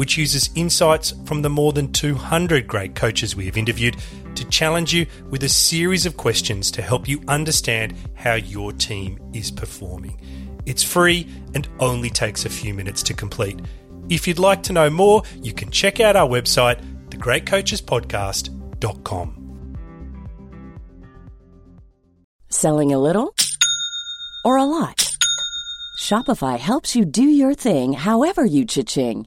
which uses insights from the more than 200 great coaches we have interviewed to challenge you with a series of questions to help you understand how your team is performing. It's free and only takes a few minutes to complete. If you'd like to know more, you can check out our website, thegreatcoachespodcast.com. Selling a little or a lot? Shopify helps you do your thing however you cha-ching.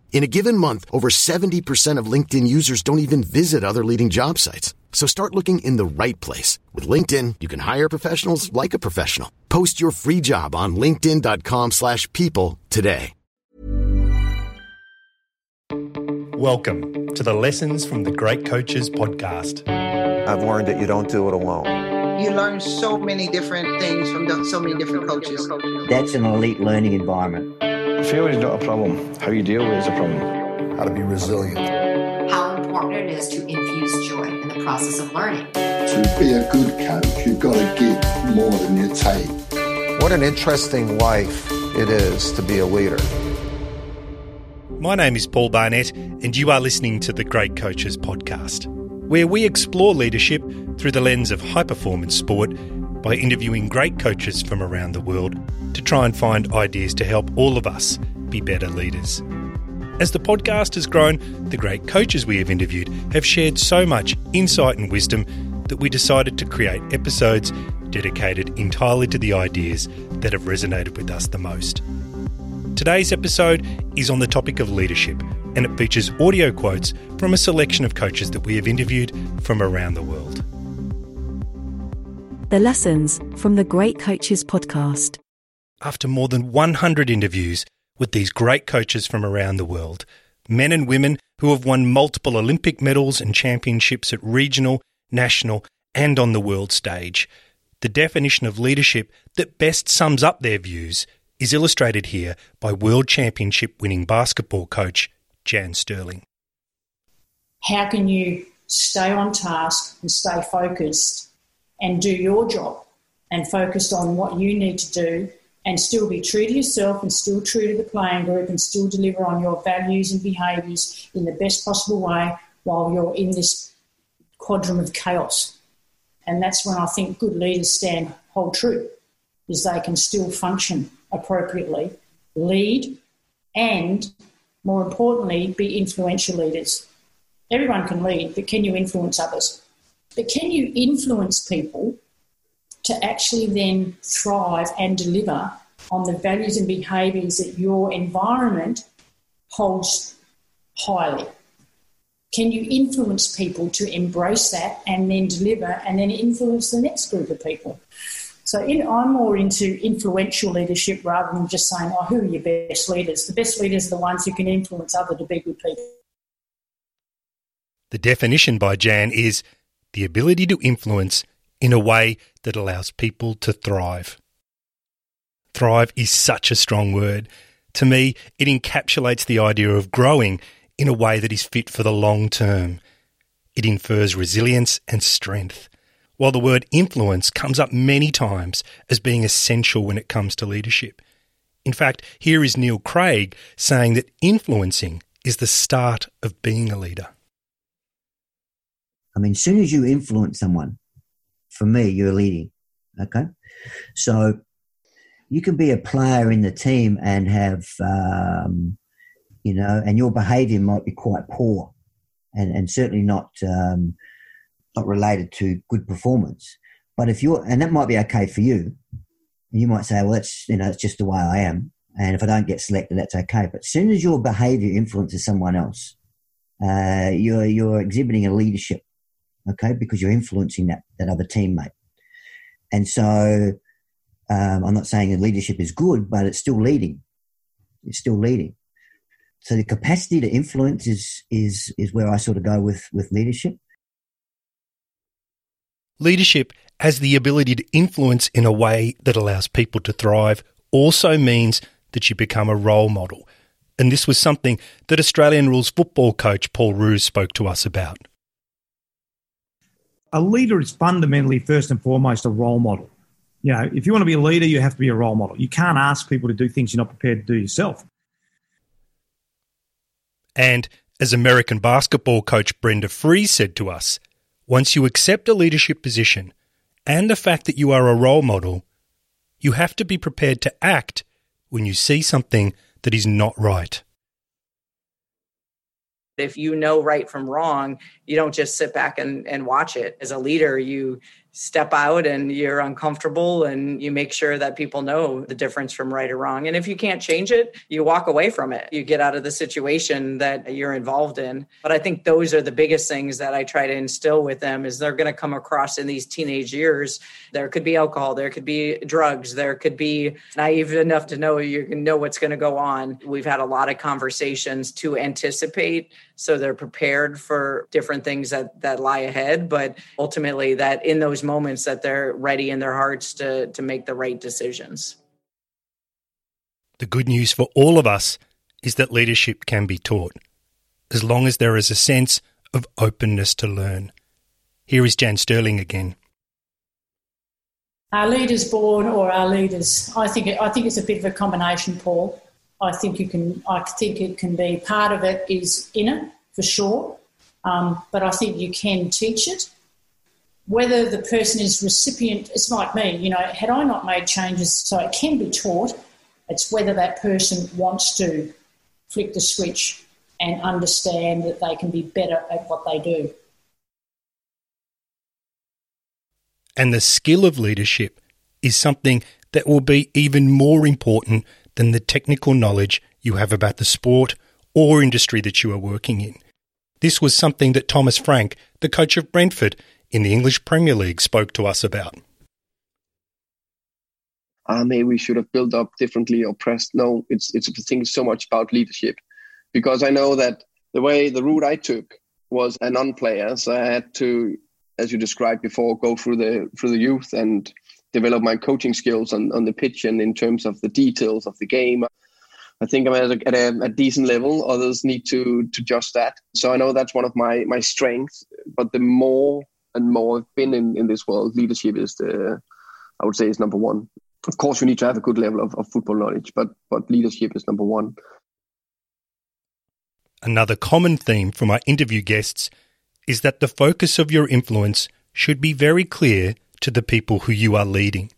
In a given month, over 70% of LinkedIn users don't even visit other leading job sites. So start looking in the right place. With LinkedIn, you can hire professionals like a professional. Post your free job on linkedin.com slash people today. Welcome to the Lessons from the Great Coaches podcast. I've learned that you don't do it alone. You learn so many different things from so many different coaches. That's an elite learning environment. Failure is not a problem. How you deal with it is a problem. How to be resilient. How important it is to infuse joy in the process of learning. To be a good coach, you've got to give more than you take. What an interesting life it is to be a leader. My name is Paul Barnett, and you are listening to the Great Coaches podcast, where we explore leadership through the lens of high performance sport by interviewing great coaches from around the world to try and find ideas to help all of us be better leaders. As the podcast has grown, the great coaches we have interviewed have shared so much insight and wisdom that we decided to create episodes dedicated entirely to the ideas that have resonated with us the most. Today's episode is on the topic of leadership and it features audio quotes from a selection of coaches that we have interviewed from around the world. The lessons from the Great Coaches podcast. After more than 100 interviews with these great coaches from around the world, men and women who have won multiple Olympic medals and championships at regional, national, and on the world stage, the definition of leadership that best sums up their views is illustrated here by World Championship winning basketball coach Jan Stirling. How can you stay on task and stay focused and do your job and focus on what you need to do and still be true to yourself and still true to the playing group and still deliver on your values and behaviours in the best possible way while you're in this quadrant of chaos. And that's when I think good leaders stand hold true, is they can still function appropriately, lead, and more importantly, be influential leaders. Everyone can lead, but can you influence others? But can you influence people to actually then thrive and deliver on the values and behaviours that your environment holds highly? Can you influence people to embrace that and then deliver and then influence the next group of people? So in, I'm more into influential leadership rather than just saying, oh, who are your best leaders? The best leaders are the ones who can influence other to be good people. The definition by Jan is the ability to influence in a way that allows people to thrive. Thrive is such a strong word. To me, it encapsulates the idea of growing in a way that is fit for the long term. It infers resilience and strength. While the word influence comes up many times as being essential when it comes to leadership. In fact, here is Neil Craig saying that influencing is the start of being a leader. I mean, as soon as you influence someone, for me, you're leading. Okay. So you can be a player in the team and have, um, you know, and your behavior might be quite poor and, and certainly not, um, not related to good performance. But if you're, and that might be okay for you, you might say, well, that's, you know, it's just the way I am. And if I don't get selected, that's okay. But as soon as your behavior influences someone else, uh, you're, you're exhibiting a leadership, okay, because you're influencing that, that other teammate. And so um, I'm not saying that leadership is good, but it's still leading. It's still leading. So the capacity to influence is, is, is where I sort of go with, with leadership. Leadership as the ability to influence in a way that allows people to thrive also means that you become a role model. And this was something that Australian rules football coach Paul Roos spoke to us about. A leader is fundamentally, first and foremost, a role model. You know, if you want to be a leader, you have to be a role model. You can't ask people to do things you're not prepared to do yourself. And as American basketball coach Brenda Frese said to us, once you accept a leadership position and the fact that you are a role model, you have to be prepared to act when you see something that is not right. If you know right from wrong, you don't just sit back and, and watch it. As a leader, you step out and you're uncomfortable and you make sure that people know the difference from right or wrong. And if you can't change it, you walk away from it. You get out of the situation that you're involved in. But I think those are the biggest things that I try to instill with them is they're going to come across in these teenage years. There could be alcohol, there could be drugs, there could be naive enough to know you know what's going to go on. We've had a lot of conversations to anticipate so they're prepared for different things that that lie ahead, but ultimately that in those moments that they're ready in their hearts to to make the right decisions. The good news for all of us is that leadership can be taught, as long as there is a sense of openness to learn. Here is Jan Stirling again. Our leaders born or our leaders? I think it, I think it's a bit of a combination, Paul. I think you can. I think it can be part of it is inner for sure, um, but I think you can teach it. Whether the person is recipient, it's like me. You know, had I not made changes, so it can be taught. It's whether that person wants to flick the switch and understand that they can be better at what they do. And the skill of leadership is something that will be even more important than the technical knowledge you have about the sport or industry that you are working in. This was something that Thomas Frank, the coach of Brentford in the English Premier League, spoke to us about. Uh, maybe we should have built up differently or pressed. No, it's it's I think so much about leadership, because I know that the way the route I took was a non-player, so I had to, as you described before, go through the through the youth and develop my coaching skills on, on the pitch and in terms of the details of the game. I think I'm at, a, at a, a, decent level. Others need to to adjust that. So I know that's one of my my strengths. But the more and more I've been in, in this world, leadership is the I would say is number one. Of course, you need to have a good level of, of football knowledge, but but leadership is number one. Another common theme from our interview guests is that the focus of your influence should be very clear to the people who you are leading.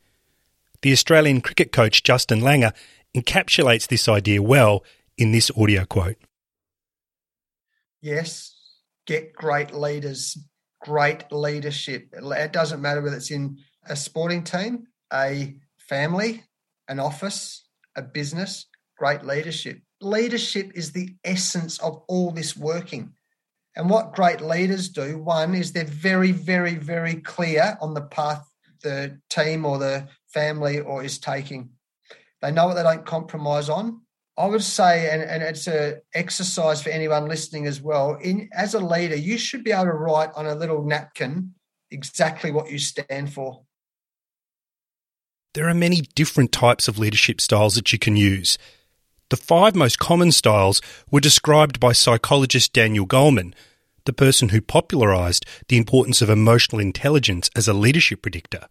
The Australian cricket coach Justin Langer encapsulates this idea well in this audio quote. Yes, get great leaders, great leadership. It doesn't matter whether it's in a sporting team, a family, an office, a business, great leadership. Leadership is the essence of all this working. And what great leaders do, one, is they're very, very, very clear on the path the team or the family or is taking. They know what they don't compromise on. I would say, and, and it's an exercise for anyone listening as well. In as a leader, you should be able to write on a little napkin exactly what you stand for. There are many different types of leadership styles that you can use. The five most common styles were described by psychologist Daniel Goleman, the person who popularised the importance of emotional intelligence as a leadership predictor.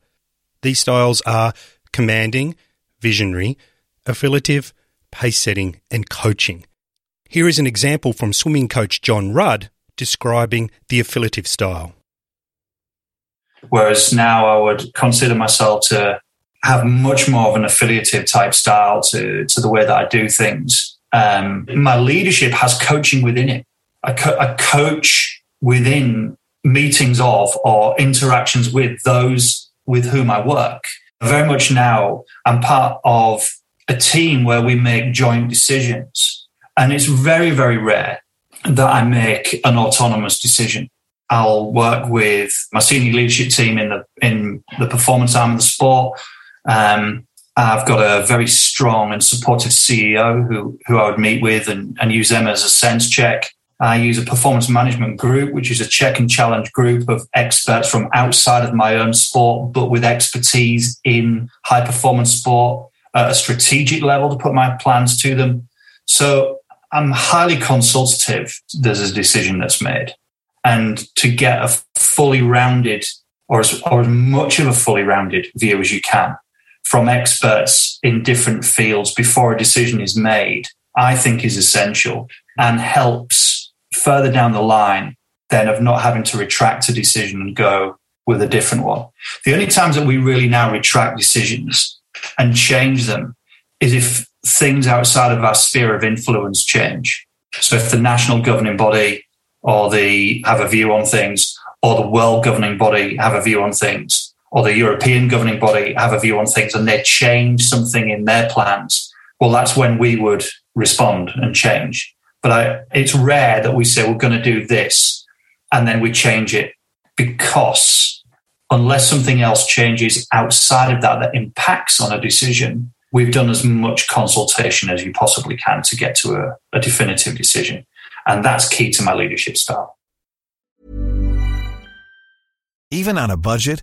These styles are commanding, visionary, affiliative, pace setting, and coaching. Here is an example from swimming coach John Rudd describing the affiliative style. Whereas now I would consider myself to have much more of an affiliative type style to, to the way that I do things. Um, my leadership has coaching within it. I, co- I coach within meetings of or interactions with those with whom I work. Very much now, I'm part of a team where we make joint decisions. And it's very, very rare that I make an autonomous decision. I'll work with my senior leadership team in the in the performance arm of the sport. Um, I've got a very strong and supportive CEO who who I would meet with and, and use them as a sense check. I use a performance management group, which is a check and challenge group of experts from outside of my own sport, but with expertise in high performance sport at a strategic level to put my plans to them. So I'm highly consultative. There's a decision that's made. And to get a fully rounded or as, or as much of a fully rounded view as you can from experts in different fields before a decision is made, I think is essential and helps further down the line then of not having to retract a decision and go with a different one. The only times that we really now retract decisions and change them is if things outside of our sphere of influence change. So if the national governing body or the have a view on things, or the world governing body have a view on things, or the European governing body have a view on things and they change something in their plans, well, that's when we would respond and change. But I, it's rare that we say we're going to do this and then we change it because unless something else changes outside of that that impacts on a decision, we've done as much consultation as you possibly can to get to a, a definitive decision. And that's key to my leadership style. Even on a budget,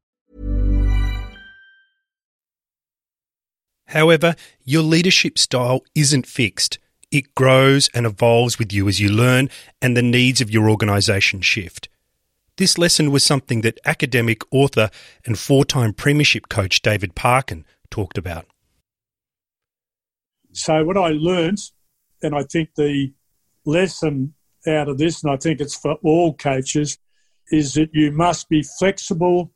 However, your leadership style isn't fixed. It grows and evolves with you as you learn and the needs of your organisation shift. This lesson was something that academic author and four-time premiership coach David Parkin talked about. So what I learned, and I think the lesson out of this, and I think it's for all coaches, is that you must be flexible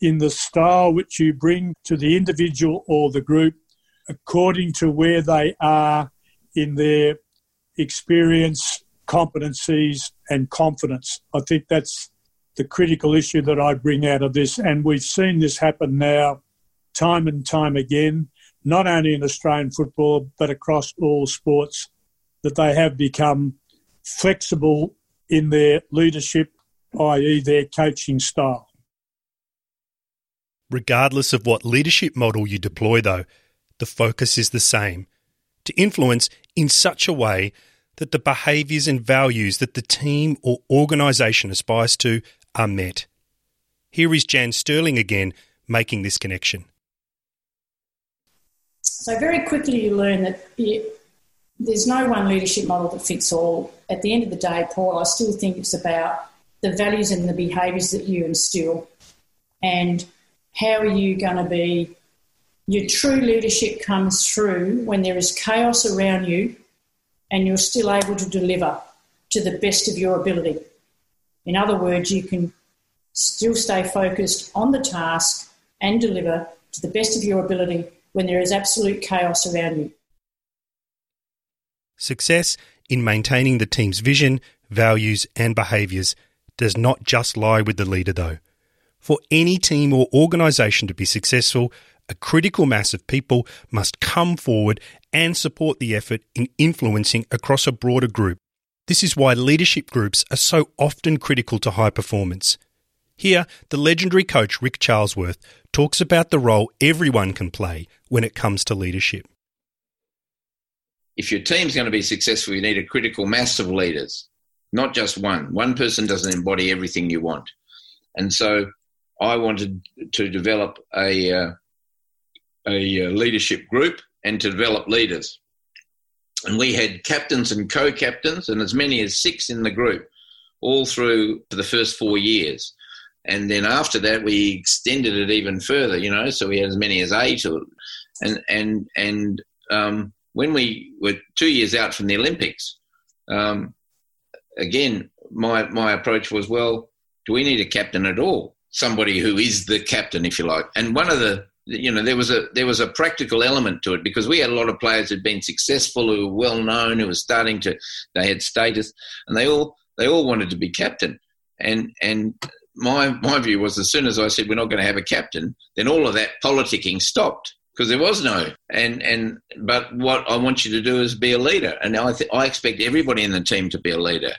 in the style which you bring to the individual or the group according to where they are in their experience, competencies, and confidence. I think that's the critical issue that I bring out of this. And we've seen this happen now time and time again, not only in Australian football, but across all sports, that they have become flexible in their leadership, i.e., their coaching style. Regardless of what leadership model you deploy, though, the focus is the same to influence in such a way that the behaviours and values that the team or organisation aspires to are met. Here is Jan Stirling again making this connection. So, very quickly, you learn that there's no one leadership model that fits all. At the end of the day, Paul, I still think it's about the values and the behaviours that you instill and how are you going to be your true leadership comes through when there is chaos around you and you're still able to deliver to the best of your ability. In other words, you can still stay focused on the task and deliver to the best of your ability when there is absolute chaos around you. Success in maintaining the team's vision, values, and behaviours does not just lie with the leader, though. For any team or organisation to be successful, a critical mass of people must come forward and support the effort in influencing across a broader group. This is why leadership groups are so often critical to high performance. Here, the legendary coach Rick Charlesworth talks about the role everyone can play when it comes to leadership. If your team's going to be successful, you need a critical mass of leaders, not just one. One person doesn't embody everything you want. And so I wanted to develop a, uh, a uh, leadership group and to develop leaders. And we had captains and co captains, and as many as six in the group, all through for the first four years. And then after that, we extended it even further, you know, so we had as many as eight. Or, and and, and um, when we were two years out from the Olympics, um, again, my, my approach was well, do we need a captain at all? Somebody who is the captain, if you like. And one of the you know there was a there was a practical element to it because we had a lot of players who'd been successful who were well known who were starting to they had status and they all they all wanted to be captain. And and my my view was as soon as I said we're not going to have a captain then all of that politicking stopped because there was no and and but what I want you to do is be a leader. And I th- I expect everybody in the team to be a leader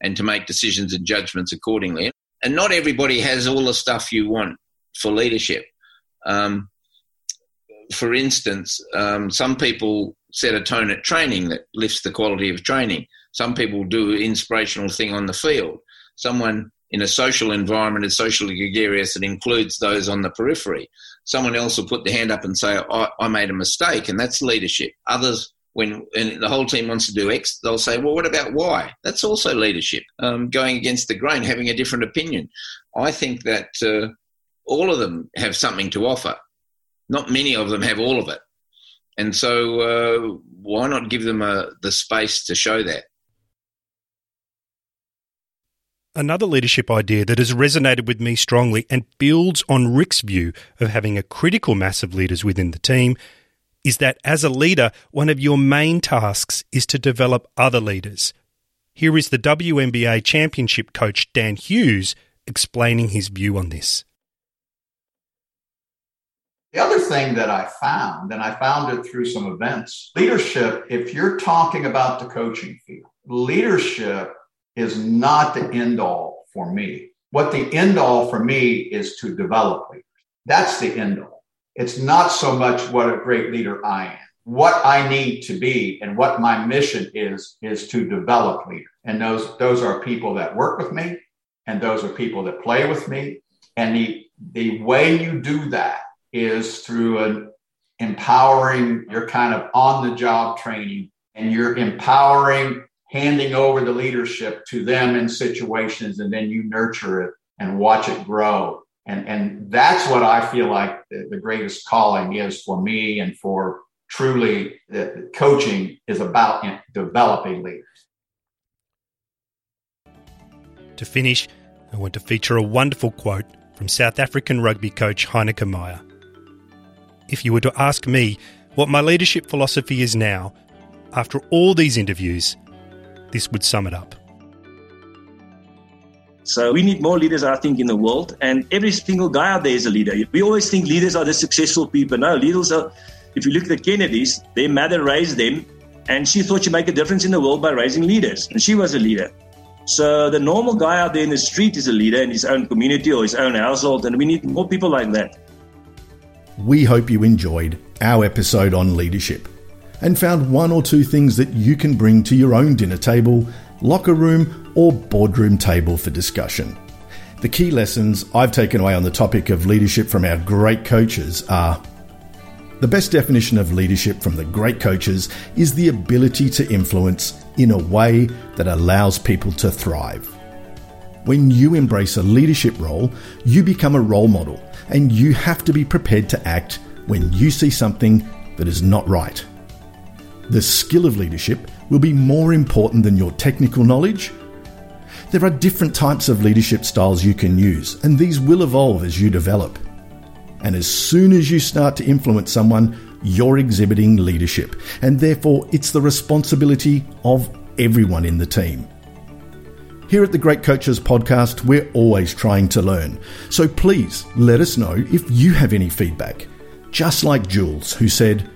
and to make decisions and judgments accordingly. And not everybody has all the stuff you want for leadership um, for instance, um, some people set a tone at training that lifts the quality of training. Some people do inspirational thing on the field. Someone in a social environment is socially gregarious and includes those on the periphery. Someone else will put their hand up and say, I, I made a mistake, and that's leadership. Others, when the whole team wants to do X, they'll say, Well, what about Y? That's also leadership. Um, going against the grain, having a different opinion. I think that uh, all of them have something to offer. Not many of them have all of it. And so, uh, why not give them a, uh, the space to show that? Another leadership idea that has resonated with me strongly and builds on Rick's view of having a critical mass of leaders within the team is that as a leader, one of your main tasks is to develop other leaders. Here is the WNBA championship coach Dan Hughes explaining his view on this. The other thing that I found, and I found it through some events, leadership, if you're talking about the coaching field, leadership is not the end all for me. What the end all for me is to develop leaders. That's the end all. It's not so much what a great leader I am. What I need to be and what my mission is, is to develop leaders. And those, those are people that work with me and those are people that play with me. And the, the way you do that is through an empowering your kind of on the job training and you're empowering handing over the leadership to them in situations and then you nurture it and watch it grow. And and that's what i feel like the, the greatest calling is for me and for truly the, coaching is about developing leaders. To finish i want to feature a wonderful quote from south african rugby coach heyneke meyer if you were to ask me what my leadership philosophy is now, after all these interviews, this would sum it up. So we need more leaders, I think, in the world. And every single guy out there is a leader. We always think leaders are the successful people. No, leaders are, if you look at the Kennedys, their mother raised them and she thought she'd make a difference in the world by raising leaders. And she was a leader. So the normal guy out there in the street is a leader in his own community or his own household. And we need more people like that. We hope you enjoyed our episode on leadership and found one or two things that you can bring to your own dinner table, locker room, or boardroom table for discussion. The key lessons I've taken away on the topic of leadership from our great coaches are the best definition of leadership from the great coaches is the ability to influence in a way that allows people to thrive. When you embrace a leadership role, you become a role model and you have to be prepared to act when you see something that is not right. The skill of leadership will be more important than your technical knowledge. There are different types of leadership styles you can use, and these will evolve as you develop. And as soon as you start to influence someone, you're exhibiting leadership, and therefore it's the responsibility of everyone in the team. Here at the Great Coaches Podcast, we're always trying to learn. So please let us know if you have any feedback. Just like Jules, who said,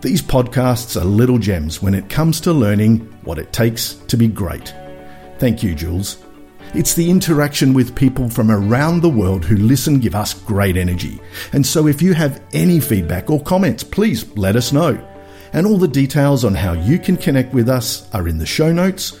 These podcasts are little gems when it comes to learning what it takes to be great. Thank you, Jules. It's the interaction with people from around the world who listen give us great energy. And so if you have any feedback or comments, please let us know. And all the details on how you can connect with us are in the show notes